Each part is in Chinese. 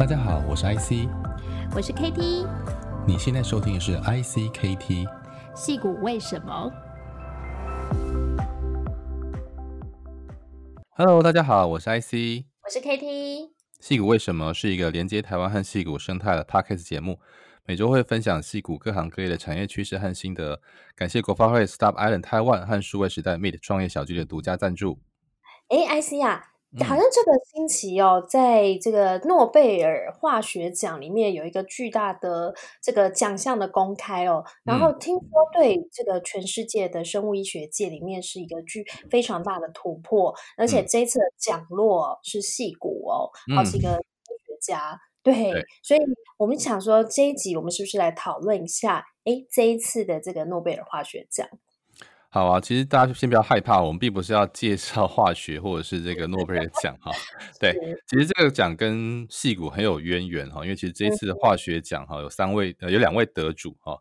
大家好，我是 IC，我是 KT，你现在收听的是 ICKT，戏骨为什么？Hello，大家好，我是 IC，我是 KT，戏骨为什么是一个连接台湾和戏骨生态的 Podcast 节目，每周会分享戏骨各行各业的产业趋势和心得。感谢国发会 Stop Island Taiwan 和数位时代 Meet 创业小聚的独家赞助。哎，IC 啊。好像这个星期哦，在这个诺贝尔化学奖里面有一个巨大的这个奖项的公开哦，然后听说对这个全世界的生物医学界里面是一个巨非常大的突破，而且这一次的奖落是戏骨哦，好几个科学家，对，对，所以我们想说这一集我们是不是来讨论一下，哎，这一次的这个诺贝尔化学奖。好啊，其实大家先不要害怕，我们并不是要介绍化学或者是这个诺贝尔奖哈。对，其实这个奖跟戏骨很有渊源哈，因为其实这一次的化学奖哈有三位呃有两位得主哈。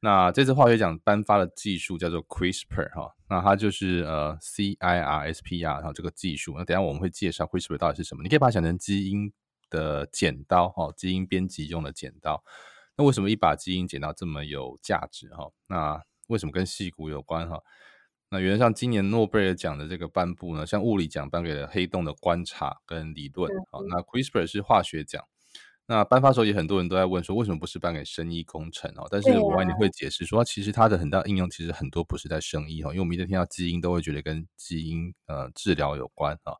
那这次化学奖颁发的技术叫做 CRISPR 哈，那它就是呃 C I R S P R 哈这个技术。那等一下我们会介绍 CRISPR 到底是什么，你可以把它想成基因的剪刀哈，基因编辑用的剪刀。那为什么一把基因剪刀这么有价值哈？那为什么跟戏骨有关哈？那原则上，今年诺贝尔奖的这个颁布呢，像物理奖颁给了黑洞的观察跟理论，好，那 CRISPR 是化学奖。那颁发时候也很多人都在问说，为什么不是颁给生医工程哦？但是我晚点会解释说，其实它的很大应用其实很多不是在生医哈，因为我们一直听到基因都会觉得跟基因呃治疗有关啊。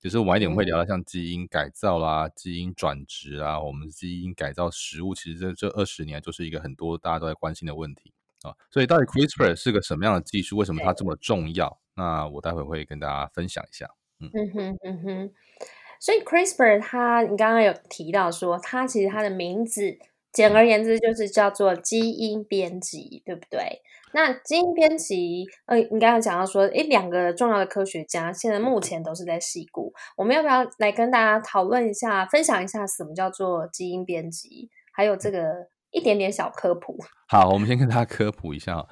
就是晚一点会聊到像基因改造啦、基因转植啊，我们基因改造食物，其实这这二十年就是一个很多大家都在关心的问题。啊，所以到底 CRISPR 是个什么样的技术？为什么它这么重要？那我待会会跟大家分享一下。嗯哼嗯哼，所以 CRISPR 它，你刚刚有提到说，它其实它的名字，简而言之就是叫做基因编辑，对不对？那基因编辑，呃，你刚刚讲到说，诶，两个重要的科学家现在目前都是在矽谷，我们要不要来跟大家讨论一下，分享一下什么叫做基因编辑，还有这个？一点点小科普。好，我们先跟大家科普一下。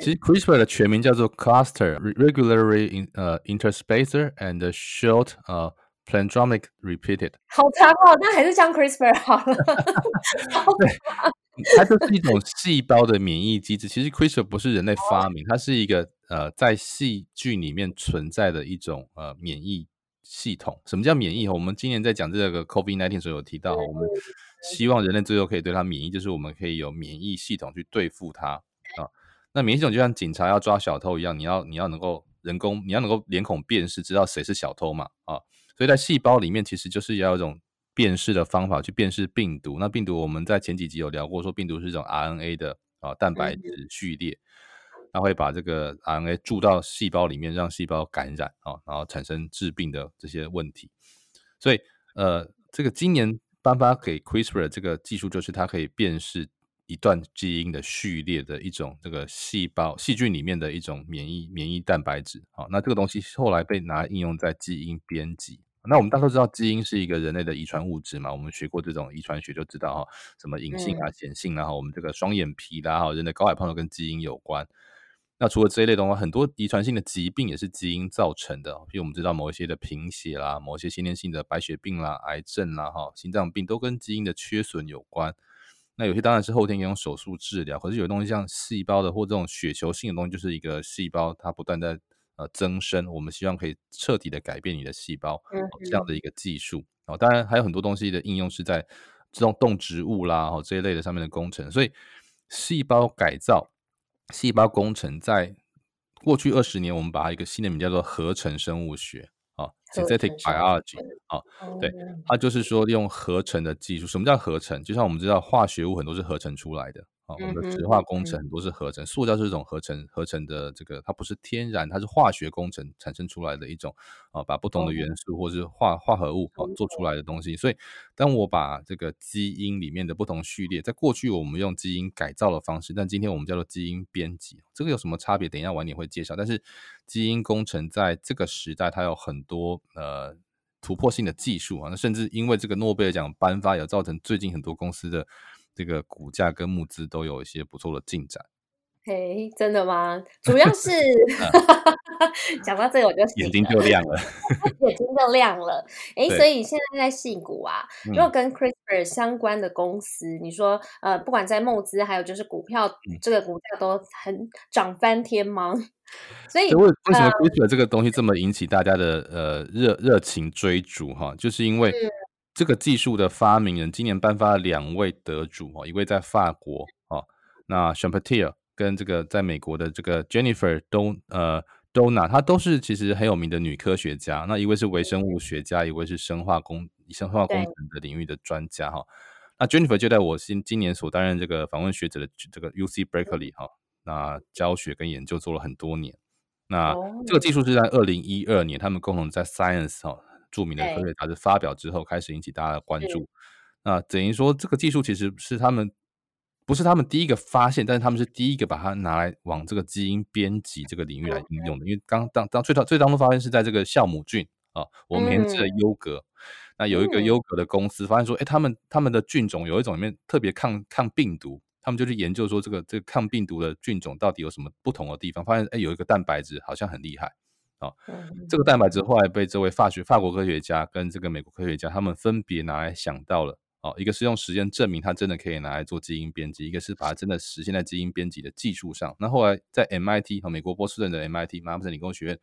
其实 CRISPR 的全名叫做 Cluster Regularly 呃 Interspersed and Short 呃 Palindromic Repeated。好长哦，那还是叫 CRISPR 好了。对，它就是一种细胞的免疫机制。其实 CRISPR 不是人类发明，它是一个呃在细菌里面存在的一种呃免疫系统。什么叫免疫？我们今年在讲这个 COVID-19 时候有提到，我们。希望人类最后可以对它免疫，就是我们可以有免疫系统去对付它啊。那免疫系统就像警察要抓小偷一样，你要你要能够人工，你要能够脸孔辨识，知道谁是小偷嘛啊。所以在细胞里面，其实就是要有一种辨识的方法去辨识病毒。那病毒我们在前几集有聊过，说病毒是一种 RNA 的啊蛋白质序列，它会把这个 RNA 注到细胞里面，让细胞感染啊，然后产生致病的这些问题。所以呃，这个今年。颁发给 CRISPR 这个技术，就是它可以辨识一段基因的序列的一种这个细胞细菌里面的一种免疫免疫蛋白质。好，那这个东西后来被拿来应用在基因编辑。那我们大家都知道，基因是一个人类的遗传物质嘛，我们学过这种遗传学就知道哈，什么隐性啊、显性啊，我们这个双眼皮啦，哈，人的高矮胖瘦跟基因有关。那除了这一类的话，很多遗传性的疾病也是基因造成的，比如我们知道某一些的贫血啦，某一些先天性的白血病啦、癌症啦、哈心脏病都跟基因的缺损有关。那有些当然是后天可以用手术治疗，可是有些东西像细胞的或这种血球性的东西，就是一个细胞它不断在呃增生，我们希望可以彻底的改变你的细胞，这样的一个技术。哦，当然还有很多东西的应用是在这种动植物啦，哈这一类的上面的工程，所以细胞改造。细胞工程在过去二十年，我们把它一个新的名叫做合成生物学啊，synthetic biology 啊，对，它就是说用合成的技术。什么叫合成？就像我们知道化学物很多是合成出来的。啊，我们的石化工程很多是合成，塑胶是一种合成合成的这个，它不是天然，它是化学工程产生出来的一种啊，把不同的元素或是化化合物啊做出来的东西。所以，当我把这个基因里面的不同序列，在过去我们用基因改造的方式，但今天我们叫做基因编辑，这个有什么差别？等一下晚点会介绍。但是，基因工程在这个时代，它有很多呃突破性的技术啊，那甚至因为这个诺贝尔奖颁发，也造成最近很多公司的。这个股价跟募资都有一些不错的进展。嘿，真的吗？主要是 讲到这个我就 眼睛就亮了，眼睛就亮了。哎，所以现在在戏股啊，如果跟 CRISPR 相关的公司，嗯、你说呃，不管在募资，还有就是股票，嗯、这个股价都很涨翻天吗？所以，为为什么 CRISPR 这个东西这么引起大家的呃热热情追逐哈？就是因为这个技术的发明人今年颁发了两位得主哈，一位在法国啊，那 Champetier。跟这个在美国的这个 Jennifer Don 呃 Doudna，她都是其实很有名的女科学家。那一位是微生物学家，一位是生化工生化工程的领域的专家哈。那 Jennifer 就在我今今年所担任这个访问学者的这个 UC Berkeley 哈，那教学跟研究做了很多年。那这个技术是在二零一二年，他们共同在 Science 哈著名的科学杂志发表之后，开始引起大家的关注。那等于说这个技术其实是他们。不是他们第一个发现，但是他们是第一个把它拿来往这个基因编辑这个领域来应用的。因为刚当当最早最当初发现是在这个酵母菌啊，我们每天吃的优格，那有一个优格的公司发现说，哎，他们他们的菌种有一种里面特别抗抗病毒，他们就去研究说这个这个抗病毒的菌种到底有什么不同的地方，发现哎有一个蛋白质好像很厉害啊，这个蛋白质后来被这位法学法国科学家跟这个美国科学家他们分别拿来想到了。哦，一个是用实验证明它真的可以拿来做基因编辑，一个是把它真的实现在基因编辑的技术上。那后来在 MIT 和美国波士顿的 MIT 麻省理工学院，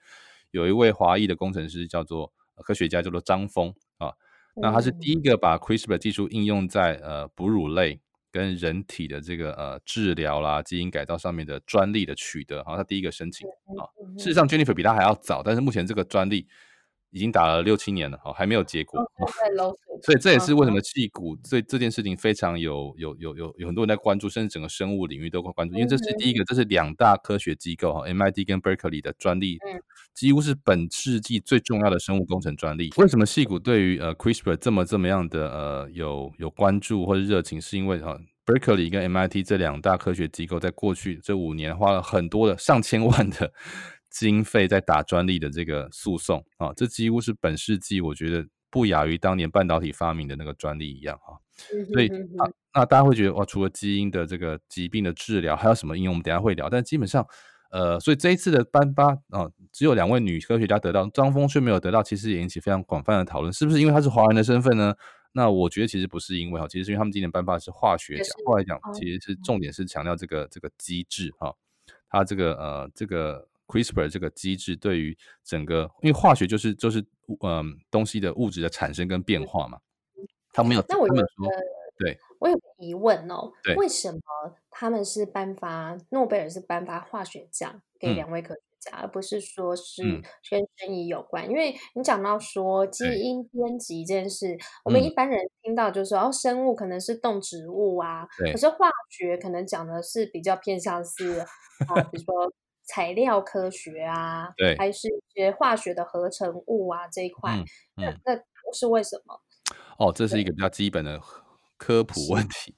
有一位华裔的工程师叫做科学家叫做张峰啊，那他是第一个把 CRISPR 技术应用在呃哺乳类跟人体的这个呃治疗啦、基因改造上面的专利的取得，啊，他第一个申请啊。事实上，Jennifer 比他还要早，但是目前这个专利。已经打了六七年了，哦，还没有结果，所以这也是为什么矽谷这这件事情非常有有有有有很多人在关注，甚至整个生物领域都会关注，因为这是第一个，这是两大科学机构哈，MIT 跟 Berkeley 的专利，几乎是本世纪最重要的生物工程专利。为什么矽谷对于呃 CRISPR 这么这么样的呃有有关注或者热情？是因为哈 Berkeley 跟 MIT 这两大科学机构在过去这五年花了很多的上千万的。经费在打专利的这个诉讼啊，这几乎是本世纪我觉得不亚于当年半导体发明的那个专利一样啊。所以啊，那大家会觉得哇，除了基因的这个疾病的治疗，还有什么应用？我们等一下会聊。但基本上，呃，所以这一次的颁发啊，只有两位女科学家得到，张峰却没有得到，其实也引起非常广泛的讨论，是不是因为他是华人的身份呢？那我觉得其实不是因为哈，其实是因为他们今年颁发的是化学奖，后来讲其实是重点是强调这个这个机制哈，它这个呃这个。CRISPR 这个机制对于整个，因为化学就是就是嗯、呃、东西的物质的产生跟变化嘛，他没有。那我有个对，我有个疑问哦，为什么他们是颁发诺贝尔是颁发化学奖给两位科学家，嗯、而不是说是跟生医有关？嗯、因为你讲到说基因编辑这件事，我们一般人听到就是说、嗯、哦，生物可能是动植物啊，可是化学可能讲的是比较偏向是啊，比如说。材料科学啊，对，还是一些化学的合成物啊这一块，那那是为什么？哦，这是一个比较基本的科普问题。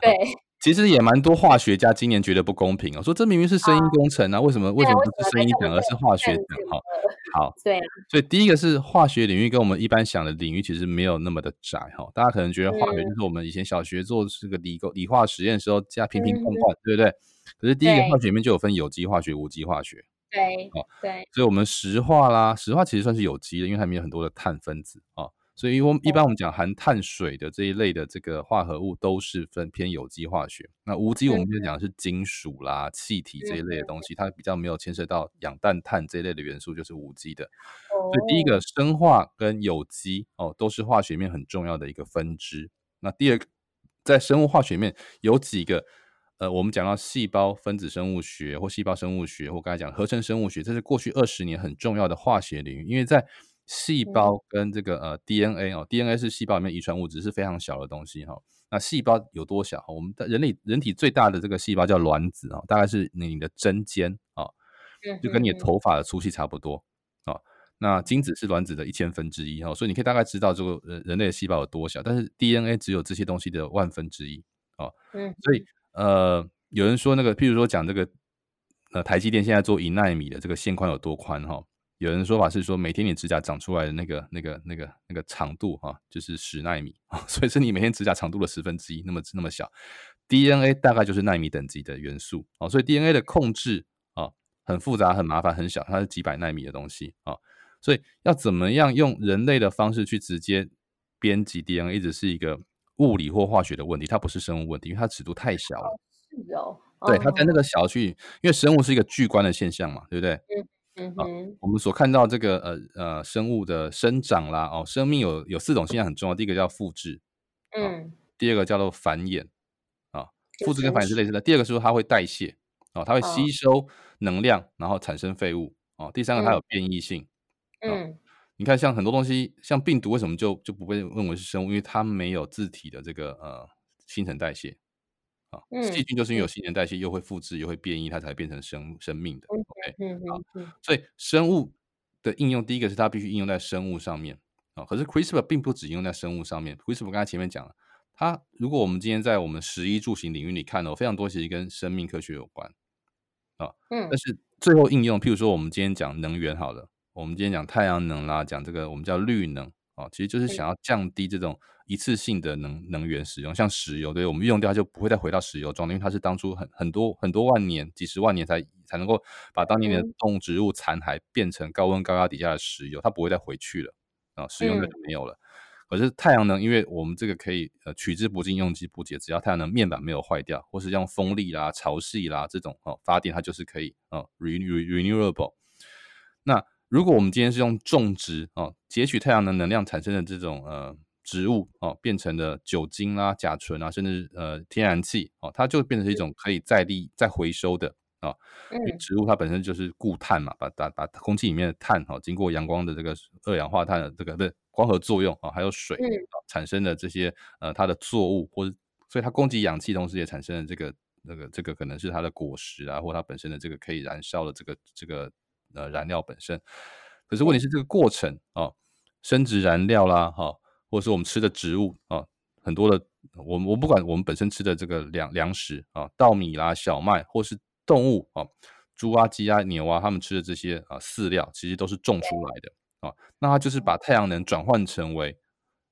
对、哦，其实也蛮多化学家今年觉得不公平哦，说这明明是声音工程啊，啊为什么为什么不是声音奖而是化学奖？哈，好，对、啊，所以第一个是化学领域跟我们一般想的领域其实没有那么的窄哈，大家可能觉得化学就是我们以前小学做这个理工理化实验的时候加瓶瓶罐罐，嗯、对不对？可是第一个化学里面就有分有机化学、无机化学。对，哦，对，所以我们石化啦，石化其实算是有机的，因为它里面有很多的碳分子啊，哦，所以我们一般我们讲含碳水的这一类的这个化合物都是分偏有机化学。那无机我们就讲的是金属啦、气体这一类的东西，它比较没有牵涉到氧、氮、碳这一类的元素，就是无机的。所以第一个生化跟有机哦，都是化学里面很重要的一个分支。那第二个，在生物化学里面有几个。呃，我们讲到细胞分子生物学或细胞生物学，或刚才讲合成生物学，这是过去二十年很重要的化学领域。因为在细胞跟这个呃 DNA 哦，DNA 是细胞里面遗传物质，是非常小的东西哈、哦。那细胞有多小？我们的人类人体最大的这个细胞叫卵子啊、哦，大概是你的针尖啊，哦、就跟你的头发的粗细差不多啊、哦。那精子是卵子的一千分之一哈，所以你可以大概知道这个人人类的细胞有多小。但是 DNA 只有这些东西的万分之一啊，哦、所以。呃，有人说那个，譬如说讲这个，呃，台积电现在做一纳米的这个线宽有多宽哈？有人说法是说，每天你指甲长出来的那个、那个、那个、那个长度哈，就是十纳米啊，所以是你每天指甲长度的十分之一，那么那么小。DNA 大概就是纳米等级的元素哦，所以 DNA 的控制啊、哦、很复杂、很麻烦、很小，它是几百纳米的东西啊、哦，所以要怎么样用人类的方式去直接编辑 DNA，一直是一个物理或化学的问题，它不是生物问题，因为它尺度太小了。是哦，对，它在那个小区，因为生物是一个巨观的现象嘛，对不对？嗯嗯哼、哦，我们所看到这个呃呃生物的生长啦，哦，生命有有四种现象很重要，第一个叫复制，嗯，第二个叫做繁衍。啊复制跟繁衍是类似的。第二个是说它会代谢，哦，它会吸收能量，然后产生废物，哦。第三个它有变异性，嗯，你看像很多东西，像病毒为什么就就不被认为是生物？因为它没有自体的这个呃新陈代谢，啊，细菌就是因为有新陈代谢，又会复制又会变异，它才变成生生命的。OK，嗯嗯，所以生物的应用，第一个是它必须应用在生物上面，啊，可是 CRISPR 并不只应用在生物上面，CRISPR 刚才前面讲了。它如果我们今天在我们食衣住行领域里看到非常多其实跟生命科学有关啊，嗯，但是最后应用，譬如说我们今天讲能源好了，我们今天讲太阳能啦，讲这个我们叫绿能啊，其实就是想要降低这种一次性的能能源使用，像石油，对，我们用掉就不会再回到石油状态，因为它是当初很很多很多万年、几十万年才才能够把当年的动植物残骸变成高温高压底下的石油，它不会再回去了啊，使用就没有了。可是太阳能，因为我们这个可以呃取之不尽用之不竭，只要太阳能面板没有坏掉，或是用风力啦、潮汐啦这种哦发电，它就是可以哦 renewable。那如果我们今天是用种植哦截取太阳能能量产生的这种呃植物哦变成的酒精啦、甲醇啊，甚至呃天然气哦，它就变成一种可以再利再回收的啊。因为植物它本身就是固碳嘛，把把把空气里面的碳哈经过阳光的这个二氧化碳的这个不是。光合作用啊，还有水产生的这些呃，它的作物或者，所以它供给氧气，同时也产生了这个那个这个可能是它的果实啊，或它本身的这个可以燃烧的这个这个呃燃料本身。可是问题是这个过程啊，生殖燃料啦哈，或者是我们吃的植物啊，很多的我我不管我们本身吃的这个粮粮食啊，稻米啦、小麦，或是动物啊，猪啊、鸡啊、牛啊，它们吃的这些啊饲料，其实都是种出来的。啊、哦，那它就是把太阳能转换成为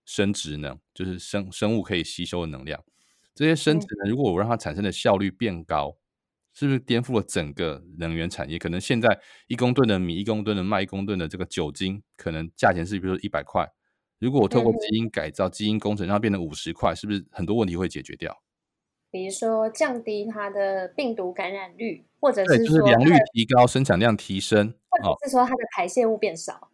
生殖能，就是生生物可以吸收的能量。这些生殖能，如果我让它产生的效率变高，是不是颠覆了整个能源产业？可能现在一公吨的米、一公吨的麦、一公吨的这个酒精，可能价钱是比如说一百块。如果我透过基因改造、基因工程让它变成五十块，是不是很多问题会解决掉？比如说降低它的病毒感染率，或者是就是良率提高、生产量提升，或者是说它的排泄物变少。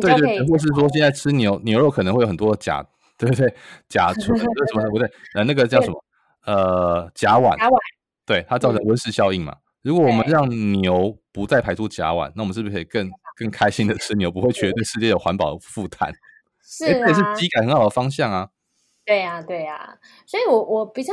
对对，或是说现在吃牛牛肉可能会有很多甲，对不对？甲醇什么不对？呃，那个叫什么？呃，甲烷。甲烷。对，它造成温室效应嘛。如果我们让牛不再排出甲烷，那我们是不是可以更更开心的吃牛，不会觉得对世界有环保负担？是啊，这是基改很好的方向啊。对呀，对呀。所以我我比较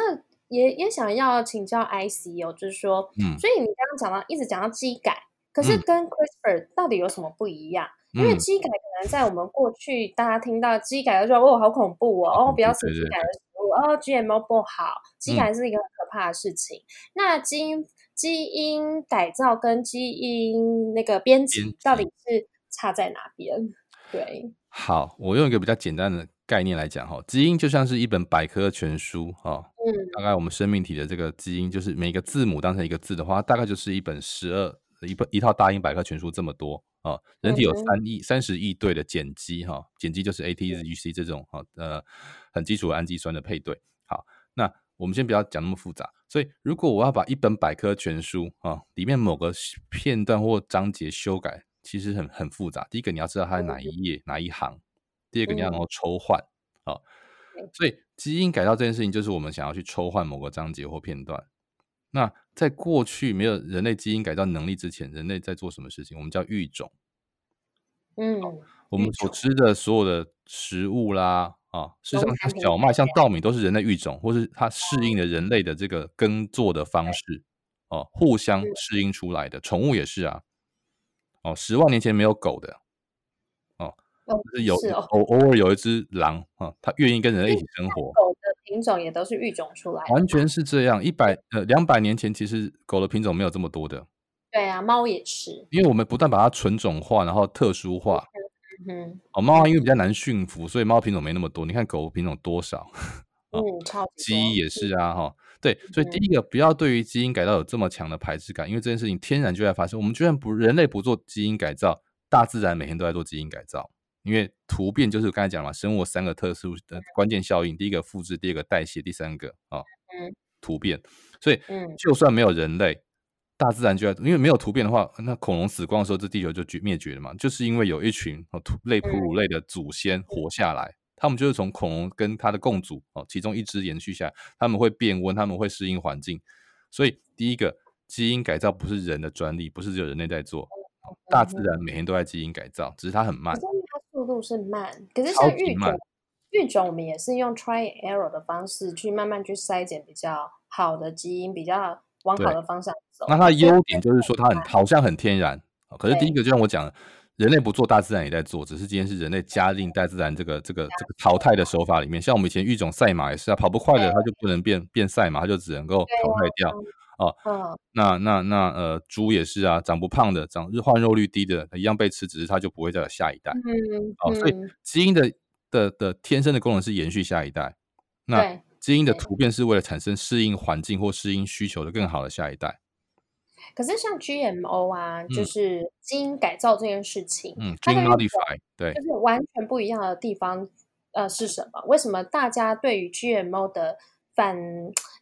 也也想要请教 IC 哦，就是说，嗯，所以你刚刚讲到一直讲到基改，可是跟 CRISPR 到底有什么不一样？因为基改可能在我们过去，大家听到基改的时候，哦，好恐怖哦，哦，不要吃基改的食物，哦，GMO 不好，基改是一个很可怕的事情。嗯、那基因基因改造跟基因那个编辑到底是差在哪边？对，好，我用一个比较简单的概念来讲哈，基因就像是一本百科全书哈，嗯，大概我们生命体的这个基因，就是每个字母当成一个字的话，大概就是一本十二。一本一套大英百科全书这么多啊，人体有三亿三十亿对的碱基哈，碱基就是 A T G C 这种哈呃很基础的氨基酸的配对。好，那我们先不要讲那么复杂。所以如果我要把一本百科全书啊里面某个片段或章节修改，其实很很复杂。第一个你要知道它是哪一页哪一行，第二个你要能够抽换啊。所以基因改造这件事情，就是我们想要去抽换某个章节或片段。那在过去没有人类基因改造能力之前，人类在做什么事情？我们叫育种。嗯，我们所吃的所有的食物啦，啊，事实上像小麦、像稻米都是人类育种，或是它适应了人类的这个耕作的方式，哦，互相适应出来的。宠物也是啊，哦，十万年前没有狗的，哦，就是有偶偶尔有一只狼啊，它愿意跟人类一起 生活。品种也都是育种出来的，完全是这样。一百呃两百年前，其实狗的品种没有这么多的。对啊，猫也是。因为我们不但把它纯种化，然后特殊化。嗯哼。哦，猫因为比较难驯服，所以猫品种没那么多。你看狗品种多少？嗯，超级。鸡也是啊，哈。对，所以第一个不要对于基因改造有这么强的排斥感，因为这件事情天然就在发生。我们居然不人类不做基因改造，大自然每天都在做基因改造。因为突变就是我刚才讲了嘛，生物三个特殊的关键效应：第一个复制，第二个代谢，第三个啊，嗯，突变。所以，就算没有人类，大自然就要，因为没有突变的话，那恐龙死光的时候，这地球就绝灭绝了嘛。就是因为有一群哦类哺乳类的祖先活下来，他们就是从恐龙跟它的共祖哦其中一只延续下来，他们会变温，他们会适应环境。所以，第一个基因改造不是人的专利，不是只有人类在做，大自然每天都在基因改造，只是它很慢。速度是慢，可是像育种，育种我们也是用 try and error 的方式去慢慢去筛检比较好的基因，比较往好的方向走。那它的优点就是说它很好像很天然，可是第一个就像我讲的，人类不做，大自然也在做，只是今天是人类加进大自然这个这个这个淘汰的手法里面。像我们以前育种赛马也是啊，跑不快的它就不能变变赛马，它就只能够淘汰掉。哦，嗯、那那那呃，猪也是啊，长不胖的，长日换肉率低的，一样被吃，只是它就不会再有下一代。嗯，哦，所以基因的的的，的天生的功能是延续下一代，那基因的突变是为了产生适应环境或适应需求的更好的下一代。可是像 GMO 啊，就是基因改造这件事情，嗯，Gene Modify，对，就是完全不一样的地方，呃，是什么？为什么大家对于 GMO 的反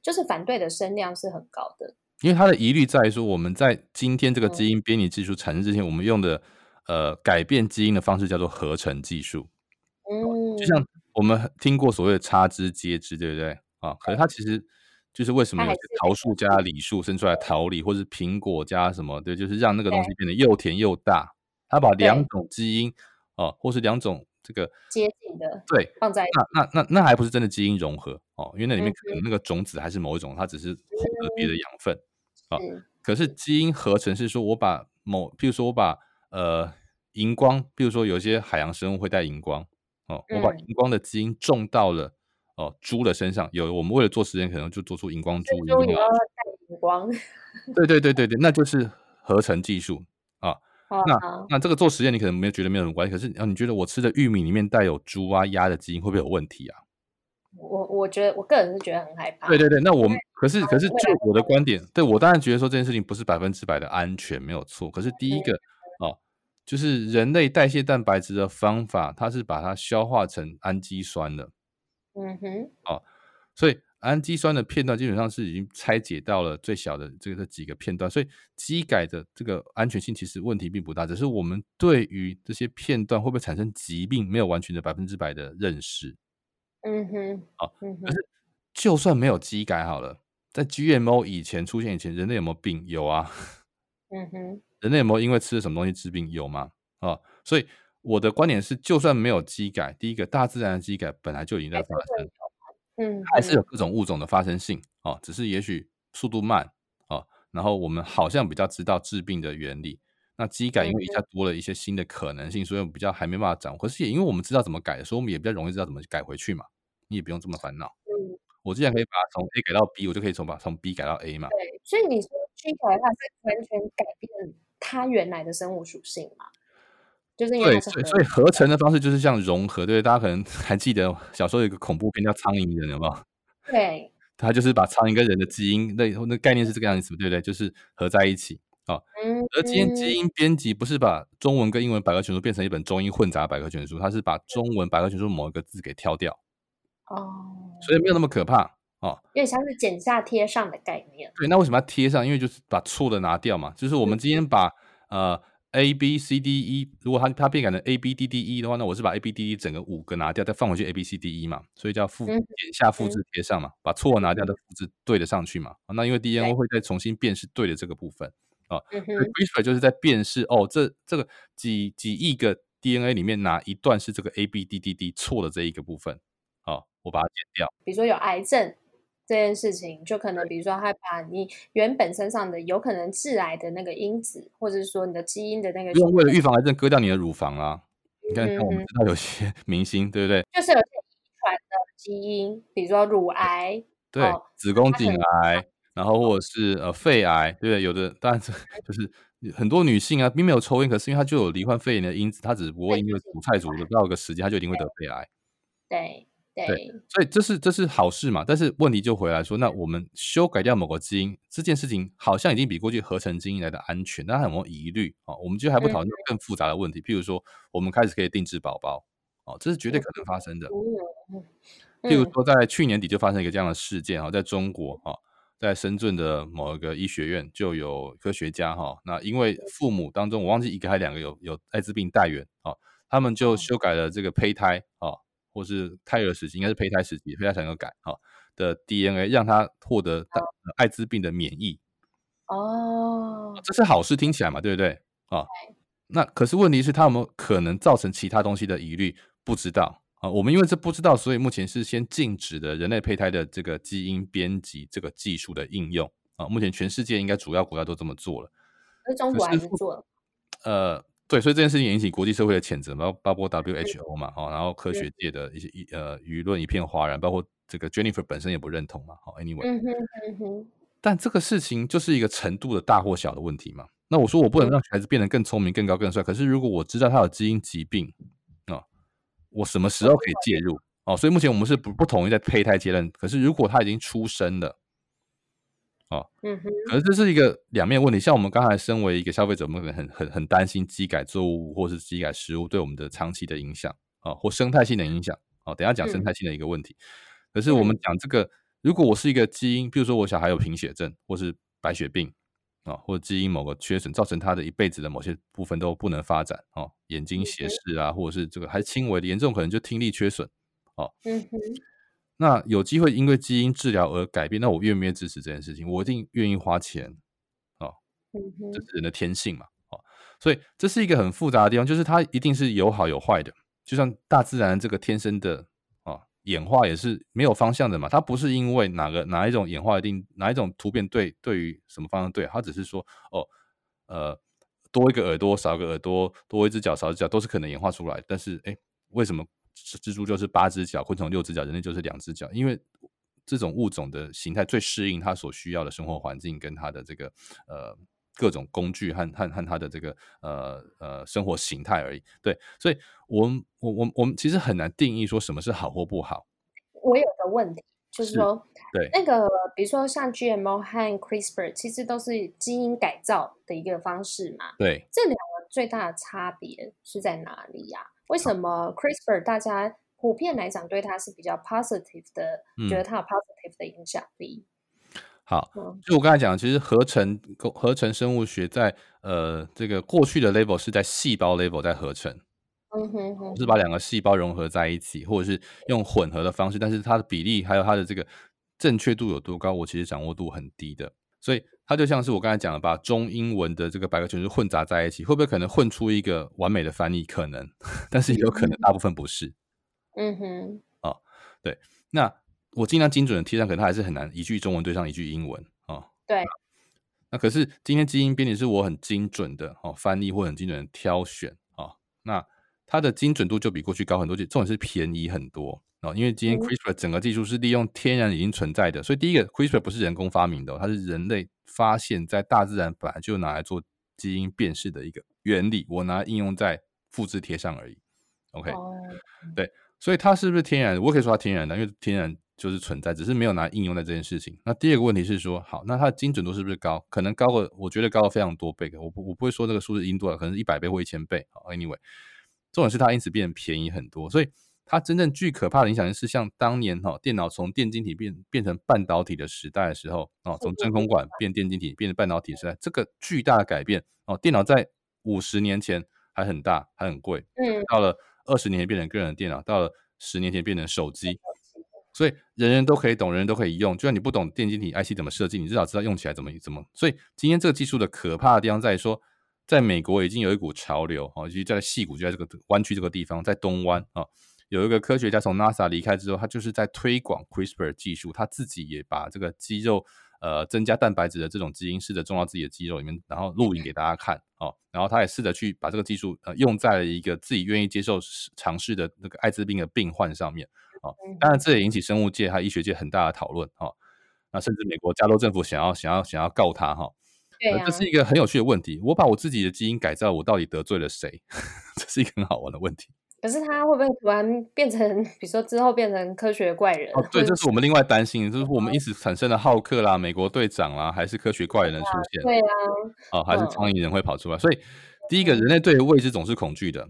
就是反对的声量是很高的，因为它的疑虑在于说，我们在今天这个基因编辑技术产生之前，嗯、我们用的呃改变基因的方式叫做合成技术。嗯，就像我们听过所谓的差枝接枝，对不对啊？可是它其实就是为什么有些桃树加李树生出来桃李，或是苹果加什么？对，就是让那个东西变得又甜又大。它把两种基因哦、啊，或是两种。这个接近的对，放在那那那那还不是真的基因融合哦，因为那里面可能那个种子还是某一种，它只是混合别的养分啊。可是基因合成是说我把某，譬如说我把呃荧光，譬如说有些海洋生物会带荧光哦，我把荧光的基因种到了哦猪的身上，有我们为了做实验，可能就做出荧光猪。猪也要带荧光。对对对对对，那就是合成技术。那那这个做实验，你可能没有觉得没有什么关系。可是啊，你觉得我吃的玉米里面带有猪啊、鸭的基因，会不会有问题啊？我我觉得我个人是觉得很害怕。对对对，那我们可是可是就我的观点，对我当然觉得说这件事情不是百分之百的安全，没有错。可是第一个哦，就是人类代谢蛋白质的方法，它是把它消化成氨基酸的。嗯哼。哦，所以。氨基酸的片段基本上是已经拆解到了最小的这个这几个片段，所以基改的这个安全性其实问题并不大，只是我们对于这些片段会不会产生疾病没有完全的百分之百的认识。嗯哼，好，可是就算没有基改好了，在 GMO 以前出现以前，人类有没有病？有啊。嗯哼，人类有没有因为吃了什么东西治病？有吗？啊，所以我的观点是，就算没有基改，第一个大自然的基改本来就已经在发生。嗯，还是有各种物种的发生性哦，只是也许速度慢哦。然后我们好像比较知道治病的原理。那基改因为一下多了一些新的可能性，所以我们比较还没办法掌握。可是也因为我们知道怎么改，所以我们也比较容易知道怎么改回去嘛。你也不用这么烦恼。嗯，我既然可以把它从 A 改到 B，我就可以从把从 B 改到 A 嘛。对，所以你说基改的话是完全改变它原来的生物属性嘛？就是因为对，所以合成的方式就是像融合，对，大家可能还记得小时候有一个恐怖片叫《苍蝇人》，有没有？对，他就是把苍蝇跟人的基因，那那概念是这个样子，对不对？就是合在一起啊。而今天基因编辑不是把中文跟英文百科全书变成一本中英混杂百科全书，它是把中文百科全书某一个字给挑掉。哦，所以没有那么可怕哦，有点像是剪下贴上的概念。对，那为什么要贴上？因为就是把错的拿掉嘛。就是我们今天把、嗯、呃。A B C D E，如果它它变改成 A B D D E 的话，那我是把 A B D D 整个五个拿掉，再放回去 A B C D E 嘛，所以叫复剪下复制贴上嘛，把错拿掉的复制对的上去嘛。那因为 DNA 会再重新辨识对的这个部分啊，CRISPR 就是在辨识哦，这这个几几亿个 DNA 里面哪一段是这个 A B D D D 错的这一个部分，好，我把它剪掉。比如说有癌症。这件事情就可能，比如说，他把你原本身上的有可能致癌的那个因子，或者是说你的基因的那个，用为了预防癌症割掉你的乳房啦。你看，看我们知道有些 明星，对不对？就是有些遗传的基因，比如说乳癌，对，子宫颈癌，然后或者是呃肺癌，对不对？有的当然是 就是很多女性啊，并没有抽烟，可是因为她就有罹患肺炎的因子，她只不过因为煮菜煮的到一个时间，她就一定会得肺癌。对。对，所以这是这是好事嘛？但是问题就回来说，那我们修改掉某个基因这件事情，好像已经比过去合成基因来的安全，那还有没有疑虑啊？我们就还不讨论更复杂的问题，嗯、譬如说，我们开始可以定制宝宝，哦，这是绝对可能发生的。嗯嗯、譬如说，在去年底就发生一个这样的事件啊，在中国啊，在深圳的某一个医学院就有科学家哈，那因为父母当中我忘记一个还两个有有艾滋病带源啊，他们就修改了这个胚胎啊。或是胎儿时期，应该是胚胎时期，胚胎才能改哈的 DNA，让他获得艾滋病的免疫。哦，这是好事，听起来嘛，对不对？啊，那可是问题是，他有没有可能造成其他东西的疑虑？不知道啊。我们因为这不知道，所以目前是先禁止的人类胚胎的这个基因编辑这个技术的应用啊。目前全世界应该主要国家都这么做了，而中国还是做了。呃。对，所以这件事情引起国际社会的谴责，包包括 WHO 嘛，哈，然后科学界的一些一呃舆论一片哗然，包括这个 Jennifer 本身也不认同嘛，好，Anyway，嗯但这个事情就是一个程度的大或小的问题嘛。那我说我不能让孩子变得更聪明、更高、更帅，可是如果我知道他有基因疾病啊，我什么时候可以介入？哦，所以目前我们是不不同意在胚胎阶段，可是如果他已经出生了。哦，嗯哼，可是这是一个两面问题。像我们刚才身为一个消费者，我们可能很很很担心基改作物或是基改食物对我们的长期的影响啊，或生态性的影响。哦，等一下讲生态性的一个问题。嗯、可是我们讲这个，如果我是一个基因，比如说我小孩有贫血症，或是白血病啊，或者基因某个缺损，造成他的一辈子的某些部分都不能发展哦，眼睛斜视啊，或者是这个还是轻微的，严重可能就听力缺损。哦，嗯哼。那有机会因为基因治疗而改变，那我愿不愿意支持这件事情？我一定愿意花钱，哦，这是人的天性嘛，哦，所以这是一个很复杂的地方，就是它一定是有好有坏的，就像大自然这个天生的啊演化也是没有方向的嘛，它不是因为哪个哪一种演化一定哪一种突变对对于什么方向对，它只是说哦呃多一个耳朵少一个耳朵多一只脚少一只脚都是可能演化出来，但是哎为什么？蜘蛛就是八只脚，昆虫六只脚，人类就是两只脚。因为这种物种的形态最适应它所需要的生活环境，跟它的这个呃各种工具和和和它的这个呃呃生活形态而已。对，所以我们我我我们其实很难定义说什么是好或不好。我有个问题，就是说，对那个比如说像 GMO 和 CRISPR，其实都是基因改造的一个方式嘛。对，这两个最大的差别是在哪里呀、啊？为什么 CRISPR 大家普遍来讲对它是比较 positive 的，嗯、觉得它有 positive 的影响力？好，嗯、就我刚才讲，其实合成合成生物学在呃这个过去的 level 是在细胞 level 在合成，嗯哼哼，是把两个细胞融合在一起，或者是用混合的方式，但是它的比例还有它的这个正确度有多高，我其实掌握度很低的，所以。它就像是我刚才讲的，把中英文的这个百科全书混杂在一起，会不会可能混出一个完美的翻译？可能，但是也有可能大部分不是。嗯哼。哦，对，那我尽量精准的贴上，可能它还是很难一句中文对上一句英文啊。哦、对。那可是今天基因编辑是我很精准的哦翻译或很精准的挑选啊、哦，那它的精准度就比过去高很多，就重点是便宜很多。哦，因为今天 CRISPR 整个技术是利用天然已经存在的，所以第一个 CRISPR 不是人工发明的，它是人类发现，在大自然本来就拿来做基因辨识的一个原理，我拿应用在复制贴上而已。OK，对，所以它是不是天然的？我可以说它天然的，因为天然就是存在，只是没有拿来应用在这件事情。那第二个问题是说，好，那它的精准度是不是高？可能高个，我觉得高了非常多倍。我不我不会说这个数字因多少，可能是一百倍或一千倍。好，Anyway，重点是它因此变得便宜很多，所以。它真正最可怕的影响是像当年哈电脑从电晶体变变成半导体的时代的时候哦，从真空管变电晶体变成半导体时代，这个巨大的改变哦，电脑在五十年前还很大还很贵，嗯，到了二十年前变成个人的电脑，到了十年前变成手机，所以人人都可以懂，人人都可以用。就算你不懂电晶体 IC 怎么设计，你至少知道用起来怎么怎么。所以今天这个技术的可怕的地方在于说，在美国已经有一股潮流哦，其实在戏谷就在这个湾区这个地方，在东湾啊。有一个科学家从 NASA 离开之后，他就是在推广 CRISPR 技术，他自己也把这个肌肉呃增加蛋白质的这种基因试着种到自己的肌肉里面，然后录影给大家看哦，然后他也试着去把这个技术呃用在了一个自己愿意接受尝试的那个艾滋病的病患上面哦，当然这也引起生物界还有医学界很大的讨论哦，那甚至美国加州政府想要想要想要告他哈，哦对啊，这是一个很有趣的问题，我把我自己的基因改造，我到底得罪了谁？这是一个很好玩的问题。可是他会不会突然变成，比如说之后变成科学怪人？哦，对，这是我们另外担心，就是我们一直产生的浩克啦、美国队长啦，还是科学怪人的出现？对啊，哦，还是苍蝇人会跑出来？所以第一个，人类对未知总是恐惧的。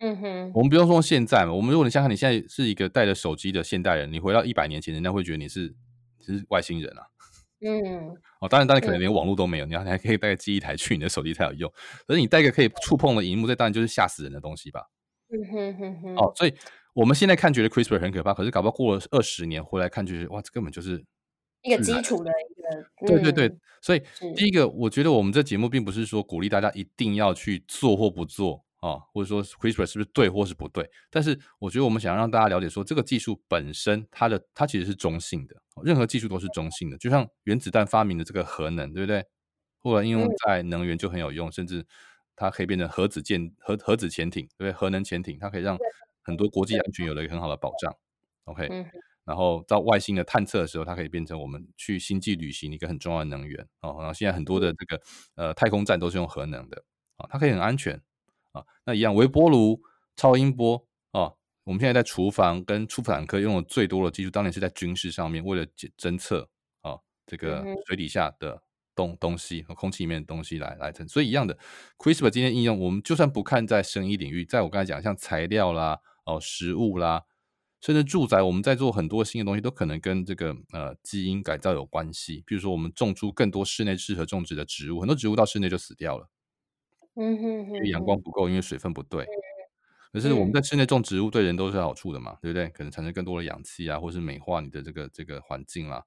嗯哼，我们不用说现在嘛，我们如果你想想，你现在是一个带着手机的现代人，你回到一百年前，人家会觉得你是是外星人啊。嗯，哦，当然，当然可能连网络都没有，你还还可以带个记忆台去你的手机才有用。可是你带个可以触碰的荧幕，这当然就是吓死人的东西吧。嗯哼哼哼。哦，所以我们现在看觉得 CRISPR 很可怕，可是搞不好过了二十年回来看，就是哇，这根本就是一个基础的一个。对对对，所以第一个，我觉得我们这节目并不是说鼓励大家一定要去做或不做。啊、哦，或者说 CRISPR 是不是对或是不对？但是我觉得我们想让大家了解说，这个技术本身它的它其实是中性的，任何技术都是中性的。就像原子弹发明的这个核能，对不对？后来应用在能源就很有用，甚至它可以变成核子舰、核核子潜艇，对不对？核能潜艇它可以让很多国际安全有了一个很好的保障。OK，然后到外星的探测的时候，它可以变成我们去星际旅行一个很重要的能源。哦，然后现在很多的这个呃太空站都是用核能的啊、哦，它可以很安全。啊，那一样，微波炉、超音波啊，我们现在在厨房跟出版科用的最多的技术，当年是在军事上面，为了侦测啊这个水底下的东东西和空气里面的东西来来成。所以一样的，CRISPR 今天应用，我们就算不看在生意领域，在我刚才讲像材料啦、哦食物啦，甚至住宅，我们在做很多新的东西，都可能跟这个呃基因改造有关系。比如说，我们种出更多室内适合种植的植物，很多植物到室内就死掉了。嗯哼，哼，因为阳光不够，因为水分不对。可是我们在室内种植物，对人都是有好处的嘛，对不对？可能产生更多的氧气啊，或是美化你的这个这个环境啦。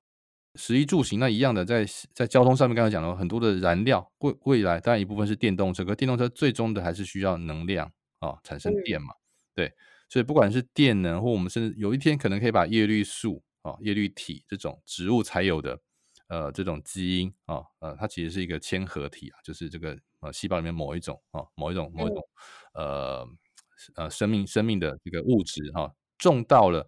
食衣住行那一样的，在在交通上面，刚才讲了很多的燃料，未未来当然一部分是电动车，可电动车最终的还是需要能量啊，产生电嘛。对，所以不管是电能，或我们甚至有一天可能可以把叶绿素啊、叶绿体这种植物才有的。呃，这种基因啊、哦，呃，它其实是一个嵌合体啊，就是这个呃细胞里面某一种啊、哦，某一种某一种呃呃生命生命的这个物质哈、哦，种到了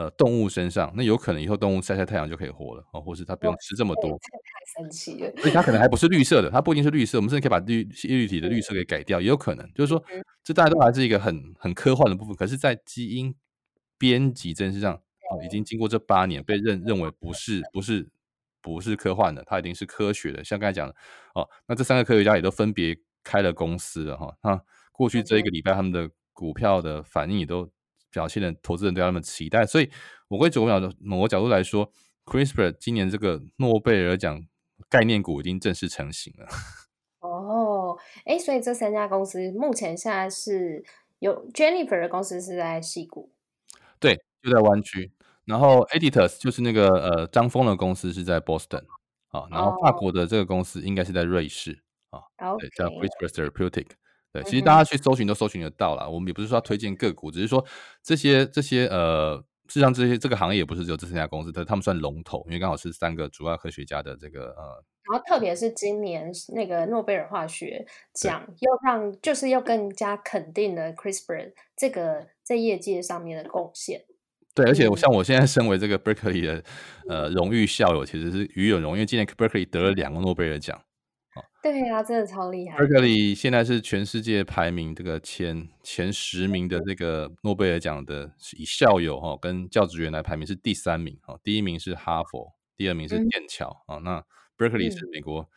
呃动物身上，那有可能以后动物晒晒太阳就可以活了啊、哦，或是它不用吃这么多。太神奇了！所以它可能还不是绿色的，它不一定是绿色，我们甚至可以把绿叶绿体的绿色给改掉，也有可能。就是说，这大家都还是一个很很科幻的部分，可是，在基因编辑这件事上，哦，已经经过这八年，被认认为不是不是。不是科幻的，它已经是科学的。像刚才讲的哦，那这三个科学家也都分别开了公司了哈。那过去这一个礼拜，他们的股票的反应也都表现的，投资人对他们期待。所以，我会从某某个角度来说，CRISPR 今年这个诺贝尔奖概念股已经正式成型了。哦，哎，所以这三家公司目前现在是有 Jennifer 的公司是在西谷，对，就在湾区。然后 Editors 就是那个呃张峰的公司是在 Boston 啊，然后法国的这个公司应该是在瑞士啊，oh. 对，叫 CRISPR Therapeutics。对，其实大家去搜寻都搜寻得到啦。我们也不是说要推荐个股，只是说这些这些呃，事实上这些这个行业也不是只有这三家公司，但他们算龙头，因为刚好是三个主要科学家的这个呃。然后特别是今年那个诺贝尔化学奖，又让就是又更加肯定了 CRISPR 这个在业界上面的贡献。对，而且我像我现在身为这个 Berkeley 的呃荣誉校友，其实是与有荣，因为今年 Berkeley 得了两个诺贝尔奖。对啊，真的超厉害。Berkeley 现在是全世界排名这个前前十名的这个诺贝尔奖的，以校友哈跟教职员来排名是第三名哈，第一名是哈佛，第二名是剑桥啊。那 Berkeley 是美国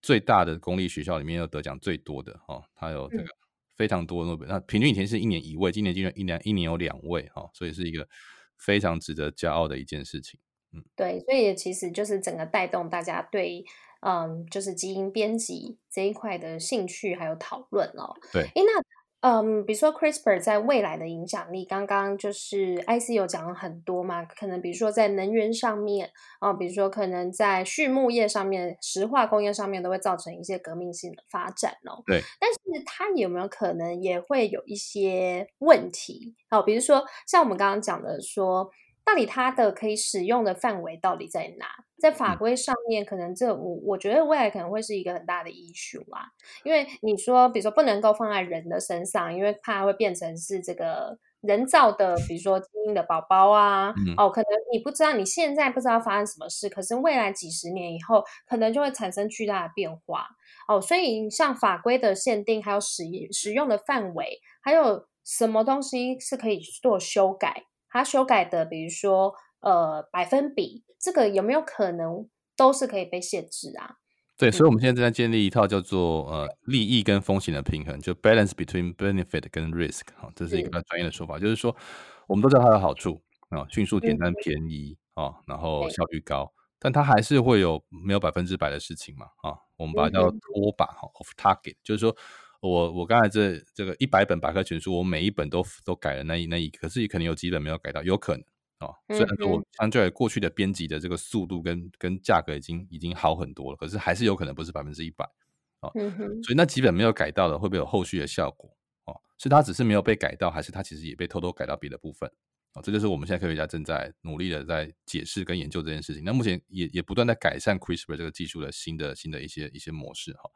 最大的公立学校里面要得奖最多的哈，它有这个。非常多诺贝尔，那平均以前是一年一位，今年竟然一年一年有两位哈，所以是一个非常值得骄傲的一件事情。嗯，对，所以其实就是整个带动大家对嗯，就是基因编辑这一块的兴趣还有讨论哦。对，哎，那。嗯，比如说 CRISPR 在未来的影响力，刚刚就是 IC 有讲了很多嘛，可能比如说在能源上面啊，比如说可能在畜牧业上面、石化工业上面都会造成一些革命性的发展哦。对，但是它有没有可能也会有一些问题？好，比如说像我们刚刚讲的说。到底它的可以使用的范围到底在哪？在法规上面，可能这我我觉得未来可能会是一个很大的 issue 啊。因为你说，比如说不能够放在人的身上，因为怕会变成是这个人造的，比如说基因的宝宝啊。嗯、哦，可能你不知道，你现在不知道发生什么事，可是未来几十年以后，可能就会产生巨大的变化。哦，所以像法规的限定，还有使使用的范围，还有。什么东西是可以做修改？它修改的，比如说呃百分比，这个有没有可能都是可以被限制啊？对，所以我们现在正在建立一套叫做呃利益跟风险的平衡，就 balance between benefit 跟 risk 哈，这是一个比较专业的说法，就是说我们都知道它的好处啊，迅速、简单、便宜啊，然后效率高，但它还是会有没有百分之百的事情嘛啊，我们把它叫做脱靶哈，off target，就是说我我刚才这这个一百本百科全书，我每一本都都改了那一那一，可是也可能有几本没有改到，有可能。哦，虽然说我相对过去的编辑的这个速度跟跟价格已经已经好很多了，可是还是有可能不是百分之一百哦。所以那几本没有改到的，会不会有后续的效果？哦，是它只是没有被改到，还是它其实也被偷偷改到别的部分？哦，这就是我们现在科学家正在努力的在解释跟研究这件事情。那目前也也不断在改善 CRISPR 这个技术的新的新的一些一些模式哈。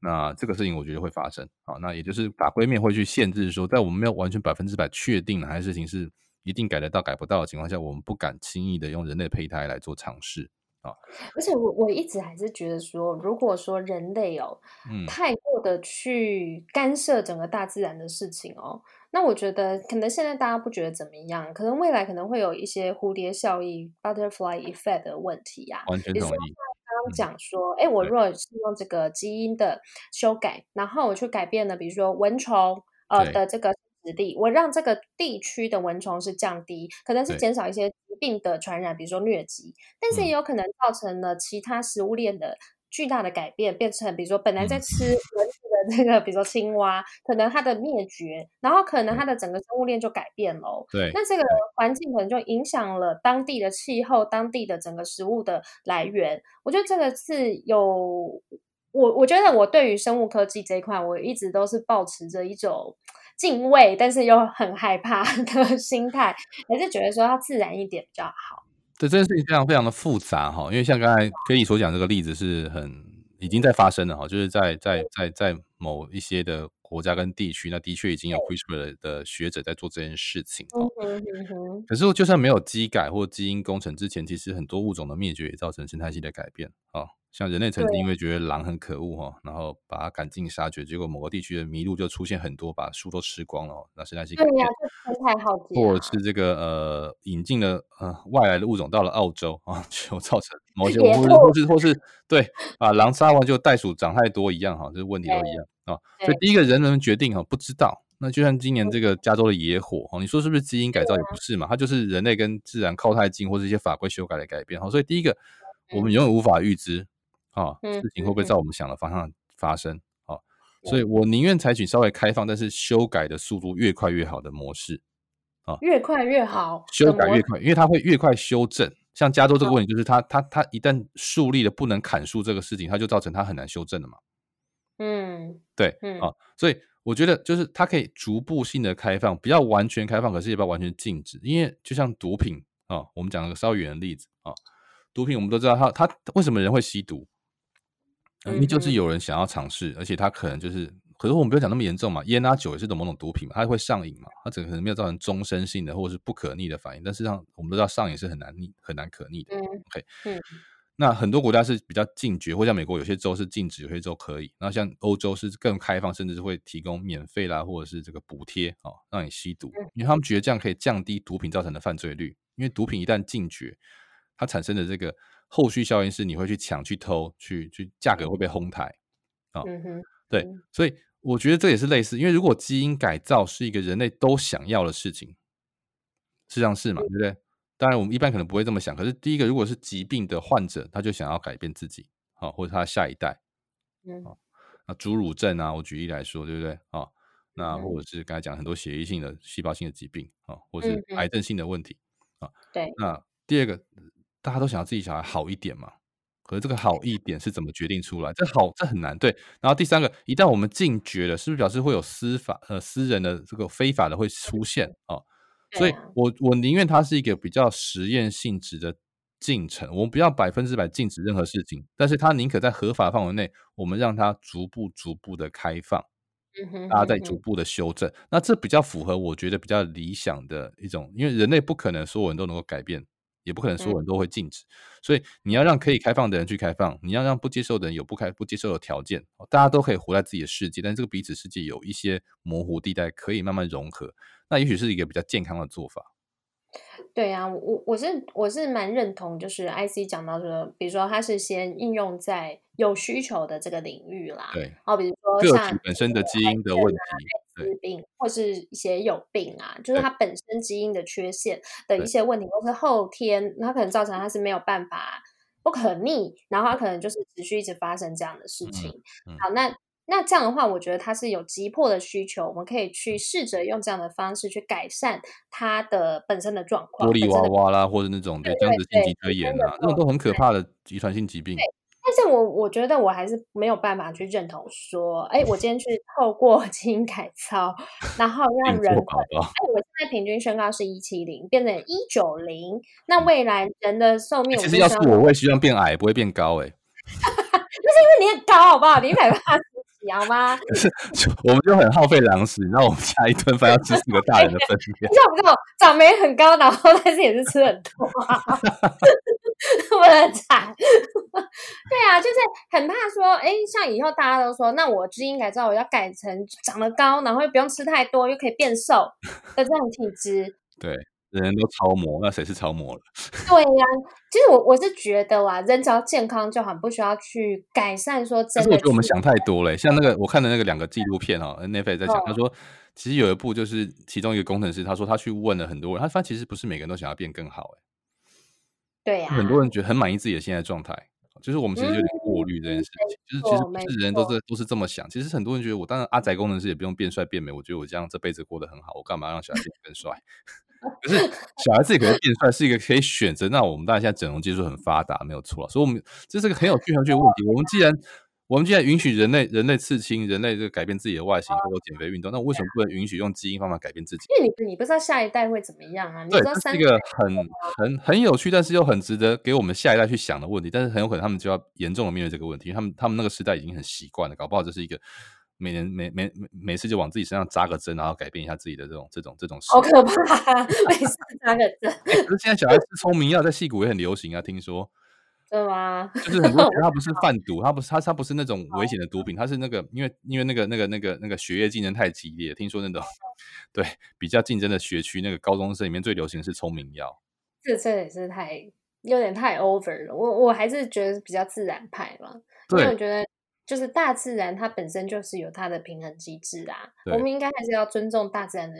那这个事情我觉得会发生。好，那也就是法规面会去限制说，在我们没有完全百分之百确定哪些事情是。一定改得到改不到的情况下，我们不敢轻易的用人类胚胎来做尝试啊。而且我我一直还是觉得说，如果说人类哦，嗯，太过的去干涉整个大自然的事情哦，那我觉得可能现在大家不觉得怎么样，可能未来可能会有一些蝴蝶效应 （butterfly effect） 的问题呀、啊。完全同意。刚刚讲说，哎、嗯，我如果是用这个基因的修改，然后我去改变了，比如说蚊虫呃的这个。地，我让这个地区的蚊虫是降低，可能是减少一些疾病的传染，比如说疟疾，但是也有可能造成了其他食物链的巨大的改变，变成比如说本来在吃蚊子的这个，比如说青蛙，可能它的灭绝，然后可能它的整个生物链就改变了。对，那这个环境可能就影响了当地的气候，当地的整个食物的来源。我觉得这个是有我，我觉得我对于生物科技这一块，我一直都是保持着一种。敬畏，但是又很害怕的心态，还是觉得说它自然一点比较好。对，这件事情非常非常的复杂哈，因为像刚才 KI 所讲这个例子是很已经在发生了哈，就是在在在在某一些的国家跟地区，那的确已经有 CRISPR 的学者在做这件事情。可是就算没有基改或基因工程之前，其实很多物种的灭绝也造成生态系的改变啊。像人类曾经因为觉得狼很可恶哈，然后把它赶尽杀绝，结果某个地区的麋鹿就出现很多，把树都吃光了，那生态系改变。对呀、啊，这太好奇。或者是这个呃引进了呃外来的物种到了澳洲啊，就造成某些或是或是或是对啊狼杀完就袋鼠长太多一样哈，这问题都一样啊。所以第一个人能决定哈不知道，那就像今年这个加州的野火哦，你说是不是基因改造也不是嘛？它就是人类跟自然靠太近或是一些法规修改的改变哈。所以第一个我们永远无法预知。啊，事情会不会照我们想的方向发生？啊，所以我宁愿采取稍微开放，但是修改的速度越快越好的模式。啊，越快越好，修改越快，因为它会越快修正。像加州这个问题，就是它它它一旦树立了不能砍树这个事情，它就造成它很难修正了嘛。嗯，对，啊，所以我觉得就是它可以逐步性的开放，不要完全开放，可是也不要完全禁止。因为就像毒品啊，我们讲了个稍远的例子啊，毒品我们都知道它它为什么人会吸毒？因为就是有人想要尝试，而且他可能就是，可是我们不要讲那么严重嘛，烟啊酒也是种某种毒品嘛，它会上瘾嘛，它整个可能没有造成终身性的或者是不可逆的反应，但实际上我们都知道上瘾是很难逆、很难可逆的。嗯，OK，嗯，那很多国家是比较禁绝，或像美国有些州是禁止，有些州可以，然后像欧洲是更开放，甚至是会提供免费啦，或者是这个补贴啊，让你吸毒，因为他们觉得这样可以降低毒品造成的犯罪率，因为毒品一旦禁绝，它产生的这个。后续效应是你会去抢、去偷、去去价格会被哄抬啊，嗯哼，对，所以我觉得这也是类似，因为如果基因改造是一个人类都想要的事情，实际上是嘛，对不对？当然我们一般可能不会这么想，可是第一个如果是疾病的患者，他就想要改变自己啊，或者他下一代，嗯，那侏儒症啊，我举例来说，对不对啊？那或者是刚才讲很多血液性的、细胞性的疾病啊，或者是癌症性的问题啊，对，那第二个。大家都想要自己小孩好一点嘛？可是这个好一点是怎么决定出来？这好，这很难。对。然后第三个，一旦我们禁绝了，是不是表示会有司法呃私人的这个非法的会出现啊？哦、所以我我宁愿它是一个比较实验性质的进程，我们不要百分之百禁止任何事情，但是它宁可在合法范围内，我们让它逐步逐步的开放，大家在逐步的修正。那这比较符合我觉得比较理想的一种，因为人类不可能所有人都能够改变。也不可能所有人都会禁止。嗯、所以你要让可以开放的人去开放，你要让不接受的人有不开不接受的条件，大家都可以活在自己的世界，但这个彼此世界有一些模糊地带，可以慢慢融合。那也许是一个比较健康的做法。对啊，我我是我是蛮认同，就是 IC 讲到说，比如说它是先应用在有需求的这个领域啦，对，哦，比如说像个体本身的基因的问题，病或是一些有病啊，就是它本身基因的缺陷的一些问题，或是后天它可能造成它是没有办法不可逆，然后它可能就是持续一直发生这样的事情。嗯嗯、好，那。那这样的话，我觉得他是有急迫的需求，我们可以去试着用这样的方式去改善他的本身的状况。玻璃娃娃啦，或者那种对这样子心肌肺炎啊，那种都很可怕的遗传性疾病。但是我我觉得我还是没有办法去认同说，哎，我今天去透过 基因改造，然后让人，哎，我现在平均身高是一七零，变成一九零，那未来人的寿命，其实要是我会希望变矮，不会变高，哎，那是因为你很高，好不好？你一百八。好吗？可是我们就很耗费粮食，然后我们家一顿饭要吃四个大人的分量。你知道不知道？长没很高，然后但是也是吃很多，啊我的惨。对啊，就是很怕说，哎，像以后大家都说，那我基因改造我要改成长得高，然后又不用吃太多，又可以变瘦的这种体质。对。人人都超模，那谁是超模了？对呀、啊，其实我我是觉得啊，人只要健康就很不需要去改善说真的。可是我觉得我们想太多了。像那个我看的那个两个纪录片哦，Netflix 在讲，他说其实有一部就是其中一个工程师，他说他去问了很多人，他发现其实不是每个人都想要变更好。对呀、啊，很多人觉得很满意自己的现在状态，就是我们其实有点过滤这件事情。嗯、就是其实不是人人都是都是这么想。其实很多人觉得我当然阿宅工程师也不用变帅变美，我觉得我这样这辈子过得很好，我干嘛让小孩变得更帅？可是小孩自己可以变帅是一个可以选择，那我们当然现在整容技术很发达，没有错，所以我们这是个很有趣很有趣的问题。我们既然我们既然允许人类人类刺青，人类这个改变自己的外形或者减肥运动，那为什么不能允许用基因方法改变自己？因为你你不知道下一代会怎么样啊？对，这是一个很很很有趣，但是又很值得给我们下一代去想的问题。但是很有可能他们就要严重的面对这个问题，因为他们他们那个时代已经很习惯了，搞不好这是一个。每年每每每每次就往自己身上扎个针，然后改变一下自己的这种这种这种事。好可怕、啊！每次扎个针。可是现在小孩吃聪明药，在戏谷也很流行啊，听说。对吗？就是很多人他不是贩毒，他不是他他不是那种危险的毒品，他是那个因为因为那个那个那个那个学业竞争太激烈，听说那种 对比较竞争的学区，那个高中生里面最流行的是聪明药。这这也是太有点太 over 了，我我还是觉得比较自然派嘛，对因为我觉得。就是大自然，它本身就是有它的平衡机制啊。我们应该还是要尊重大自然的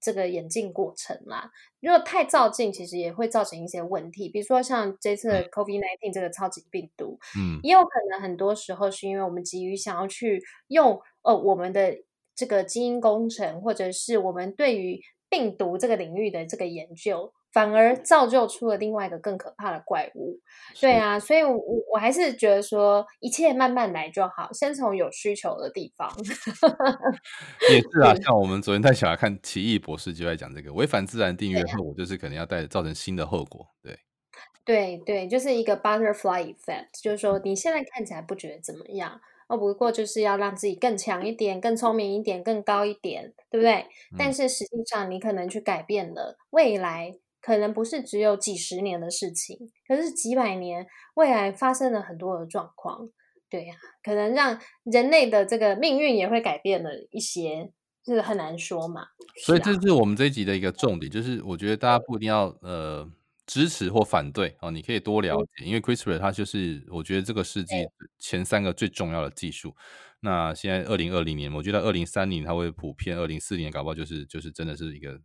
这个演进过程啦。如果太照进，其实也会造成一些问题。比如说像这次的 COVID-19 这个超级病毒，嗯，也有可能很多时候是因为我们急于想要去用呃我们的这个基因工程，或者是我们对于病毒这个领域的这个研究。反而造就出了另外一个更可怕的怪物，对啊，所以我我还是觉得说一切慢慢来就好，先从有需求的地方。也是啊，像我们昨天带小孩看《奇异博士》，就在讲这个违反自然定律的后果，就是可能要带造成新的后果。对，对对，就是一个 butterfly effect，就是说你现在看起来不觉得怎么样，哦，不过就是要让自己更强一点、更聪明一点、更高一点，对不对？嗯、但是实际上你可能去改变了未来。可能不是只有几十年的事情，可是几百年未来发生了很多的状况，对呀、啊，可能让人类的这个命运也会改变了一些，就是很难说嘛。所以这是我们这一集的一个重点，就是我觉得大家不一定要呃支持或反对哦，你可以多了解，嗯、因为 CRISPR 它就是我觉得这个世纪前三个最重要的技术。嗯、那现在二零二零年，我觉得二零三零它会普遍，二零四零年搞不好就是就是真的是一个。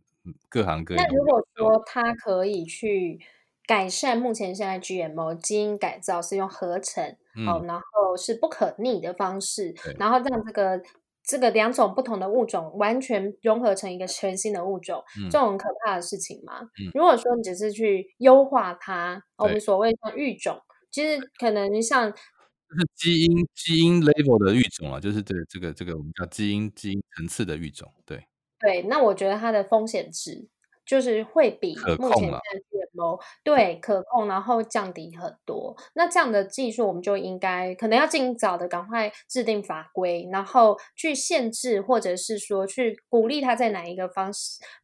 各行各业。那如果说它可以去改善目前现在 GMO 基因改造是用合成，嗯、哦，然后是不可逆的方式，然后让这个这个两种不同的物种完全融合成一个全新的物种，嗯、这种很可怕的事情吗？嗯、如果说你只是去优化它，我们所谓的育种，其实可能像就是基因基因 level 的育种啊，就是这个、这个这个我们叫基因基因层次的育种，对。对，那我觉得它的风险值就是会比目前的 MO，对，可控，然后降低很多。那这样的技术，我们就应该可能要尽早的赶快制定法规，然后去限制，或者是说去鼓励它在哪一个方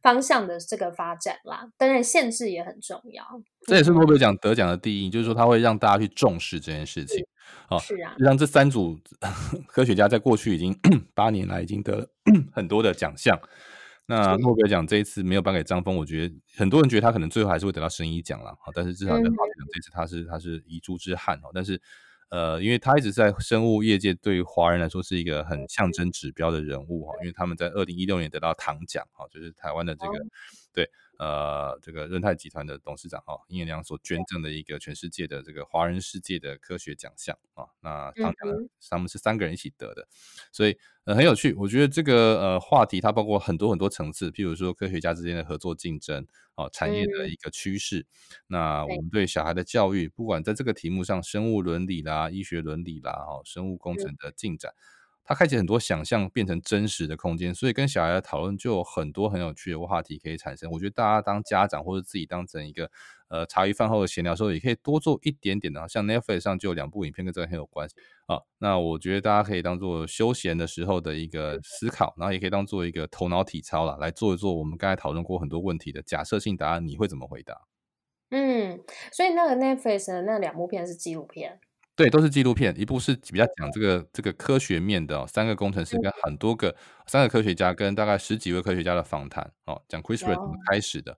方向的这个发展啦。当然，限制也很重要。这也是诺贝尔奖得奖的第一，就是说它会让大家去重视这件事情。好，是啊，让这三组科学家在过去已经 八年来已经得了 很多的奖项。那诺贝尔奖这一次没有颁给张峰，我觉得很多人觉得他可能最后还是会得到生医奖了。好，但是至少在化学奖这次他是他是遗珠之憾哦。但是呃，因为他一直在生物业界对于华人来说是一个很象征指标的人物哈，因为他们在二零一六年得到糖奖哈，就是台湾的这个对。呃，这个润泰集团的董事长哈，殷元良所捐赠的一个全世界的这个华人世界的科学奖项啊，那当然他们是三个人一起得的，所以呃很有趣。我觉得这个呃话题它包括很多很多层次，譬如说科学家之间的合作竞争啊，产业的一个趋势。嗯、那我们对小孩的教育，不管在这个题目上，生物伦理啦、医学伦理啦、哈、生物工程的进展。嗯它开启很多想象变成真实的空间，所以跟小孩的讨论就有很多很有趣的话题可以产生。我觉得大家当家长或者自己当成一个呃茶余饭后的闲聊时候，也可以多做一点点的。像 Netflix 上就有两部影片跟这个很有关系啊。那我觉得大家可以当做休闲的时候的一个思考，然后也可以当做一个头脑体操啦，来做一做我们刚才讨论过很多问题的假设性答案，你会怎么回答？嗯，所以那个 Netflix 的那两部片是纪录片。对，都是纪录片，一部是比较讲这个这个科学面的，哦，三个工程师跟。很多个三个科学家跟大概十几位科学家的访谈哦，讲 CRISPR 怎么开始的。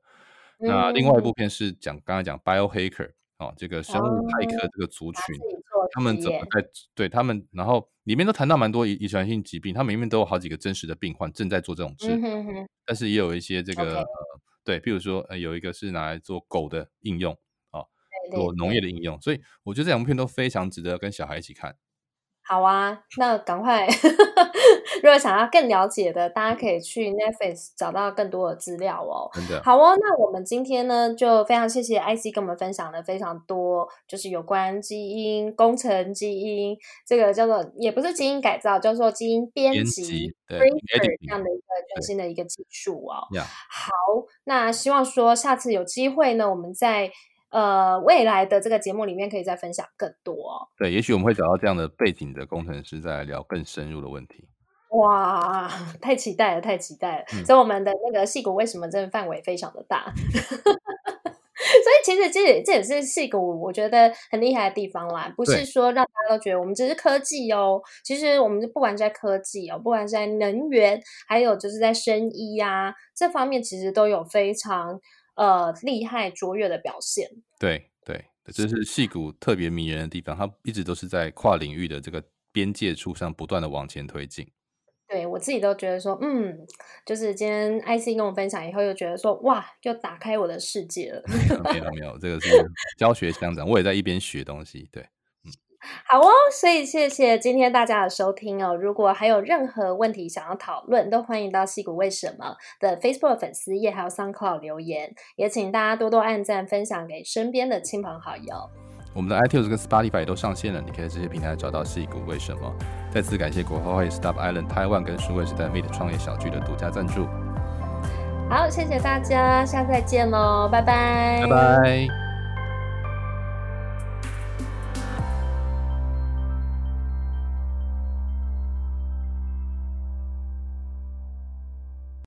嗯、那另外一部片是讲刚才讲 Biohacker 哦，这个生物骇客这个族群，哦、他们怎么在对他们，然后里面都谈到蛮多遗遗传性疾病，他们里面都有好几个真实的病患正在做这种治疗，嗯、哼哼。但是也有一些这个、对，比如说呃有一个是拿来做狗的应用。做农业的应用，所以我觉得这两部片都非常值得跟小孩一起看。好啊，那赶快，如果想要更了解的，大家可以去 Netflix 找到更多的资料哦。真的。好哦，那我们今天呢，就非常谢谢 IC 跟我们分享了非常多，就是有关基因工程、基因这个叫做也不是基因改造，叫做基因编辑，对，这样的一个全新的一个技术哦。好，那希望说下次有机会呢，我们再。呃，未来的这个节目里面可以再分享更多哦。对，也许我们会找到这样的背景的工程师，再来聊更深入的问题。哇，太期待了，太期待了！嗯、所以我们的那个矽谷为什么真的范围非常的大？所以其实这也这也是矽谷我觉得很厉害的地方啦，不是说让大家都觉得我们只是科技哦。其实我们不管在科技哦，不管是在能源，还有就是在生医呀、啊、这方面，其实都有非常。呃，厉害卓越的表现，对对，这是戏骨特别迷人的地方，它一直都是在跨领域的这个边界处上不断的往前推进。对我自己都觉得说，嗯，就是今天 IC 跟我分享以后，又觉得说，哇，又打开我的世界了。没有没有，这个是教学相长，我也在一边学东西，对。好哦，所以谢谢今天大家的收听哦。如果还有任何问题想要讨论，都欢迎到矽谷为什么的 Facebook 粉丝页还有 SoundCloud 留言，也请大家多多按赞、分享给身边的亲朋好友。我们的 iTunes 跟 Spotify 也都上线了，你可以在这些平台找到矽谷为什么。再次感谢国花会 Stop Island Taiwan 跟数位时代 Meet 创业小聚的独家赞助。好，谢谢大家，下次再见喽，拜拜，拜拜。